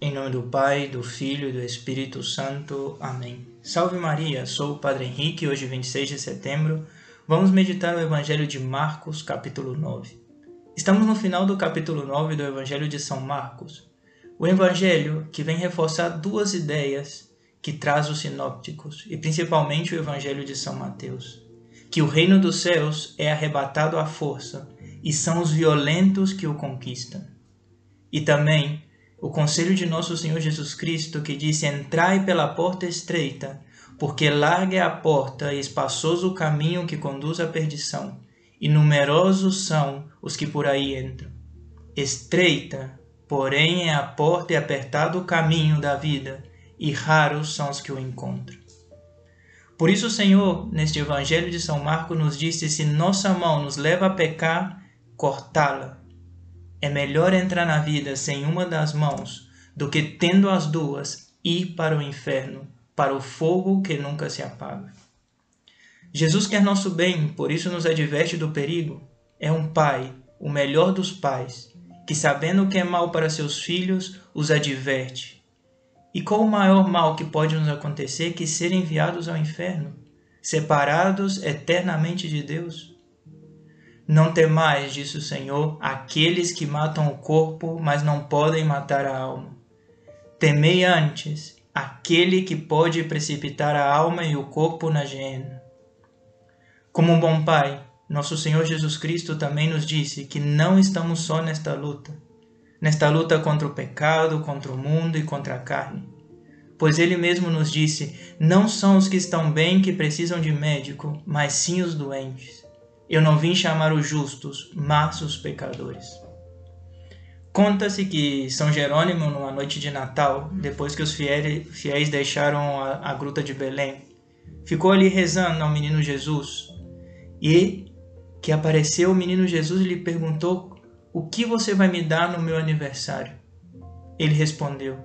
Em nome do Pai, do Filho e do Espírito Santo. Amém. Salve Maria, sou o Padre Henrique, hoje 26 de setembro. Vamos meditar o Evangelho de Marcos, capítulo 9. Estamos no final do capítulo 9 do Evangelho de São Marcos. O Evangelho que vem reforçar duas ideias que traz os sinópticos, e principalmente o Evangelho de São Mateus. Que o reino dos céus é arrebatado à força, e são os violentos que o conquistam. E também o conselho de nosso Senhor Jesus Cristo, que disse: Entrai pela porta estreita, porque larga é a porta e espaçoso o caminho que conduz à perdição, e numerosos são os que por aí entram. Estreita, porém, é a porta e apertado o caminho da vida, e raros são os que o encontram. Por isso, o Senhor, neste Evangelho de São Marcos, nos disse: se nossa mão nos leva a pecar, cortá-la é melhor entrar na vida sem uma das mãos do que tendo as duas ir para o inferno, para o fogo que nunca se apaga. Jesus quer nosso bem, por isso nos adverte do perigo. É um pai, o melhor dos pais, que sabendo o que é mal para seus filhos, os adverte. E qual o maior mal que pode nos acontecer que ser enviados ao inferno, separados eternamente de Deus? Não temais, disse o Senhor, aqueles que matam o corpo, mas não podem matar a alma. Temei antes aquele que pode precipitar a alma e o corpo na gênera. Como um bom pai, nosso Senhor Jesus Cristo também nos disse que não estamos só nesta luta, nesta luta contra o pecado, contra o mundo e contra a carne. Pois ele mesmo nos disse: não são os que estão bem que precisam de médico, mas sim os doentes. Eu não vim chamar os justos, mas os pecadores. Conta-se que São Jerônimo, numa noite de Natal, depois que os fiéis deixaram a, a gruta de Belém, ficou ali rezando ao menino Jesus e que apareceu o menino Jesus e lhe perguntou: O que você vai me dar no meu aniversário? Ele respondeu: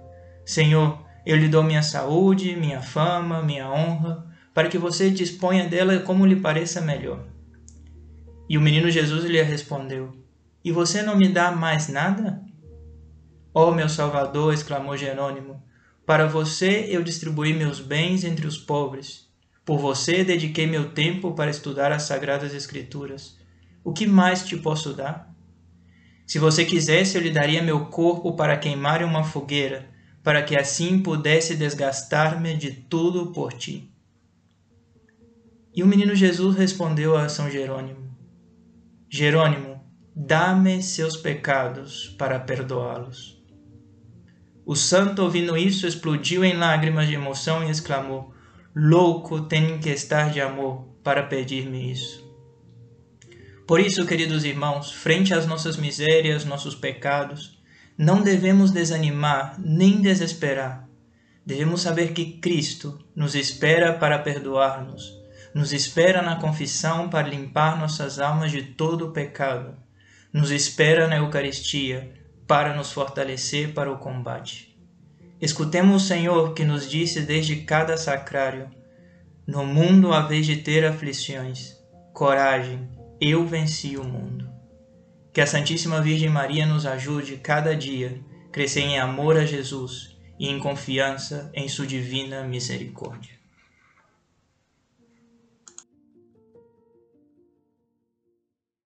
Senhor, eu lhe dou minha saúde, minha fama, minha honra, para que você disponha dela como lhe pareça melhor. E o menino Jesus lhe respondeu: E você não me dá mais nada? Ó oh, meu Salvador, exclamou Jerônimo, para você eu distribuí meus bens entre os pobres. Por você dediquei meu tempo para estudar as sagradas Escrituras. O que mais te posso dar? Se você quisesse, eu lhe daria meu corpo para queimar em uma fogueira, para que assim pudesse desgastar-me de tudo por ti. E o menino Jesus respondeu a São Jerônimo: Jerônimo, dá-me seus pecados para perdoá-los. O santo, ouvindo isso, explodiu em lágrimas de emoção e exclamou: Louco tenho que estar de amor para pedir-me isso. Por isso, queridos irmãos, frente às nossas misérias, nossos pecados, não devemos desanimar nem desesperar. Devemos saber que Cristo nos espera para perdoar-nos nos espera na confissão para limpar nossas almas de todo o pecado, nos espera na Eucaristia para nos fortalecer para o combate. Escutemos o Senhor que nos disse desde cada sacrário: No mundo a vez de ter aflições, coragem, eu venci o mundo. Que a Santíssima Virgem Maria nos ajude cada dia crescer em amor a Jesus e em confiança em Sua divina misericórdia.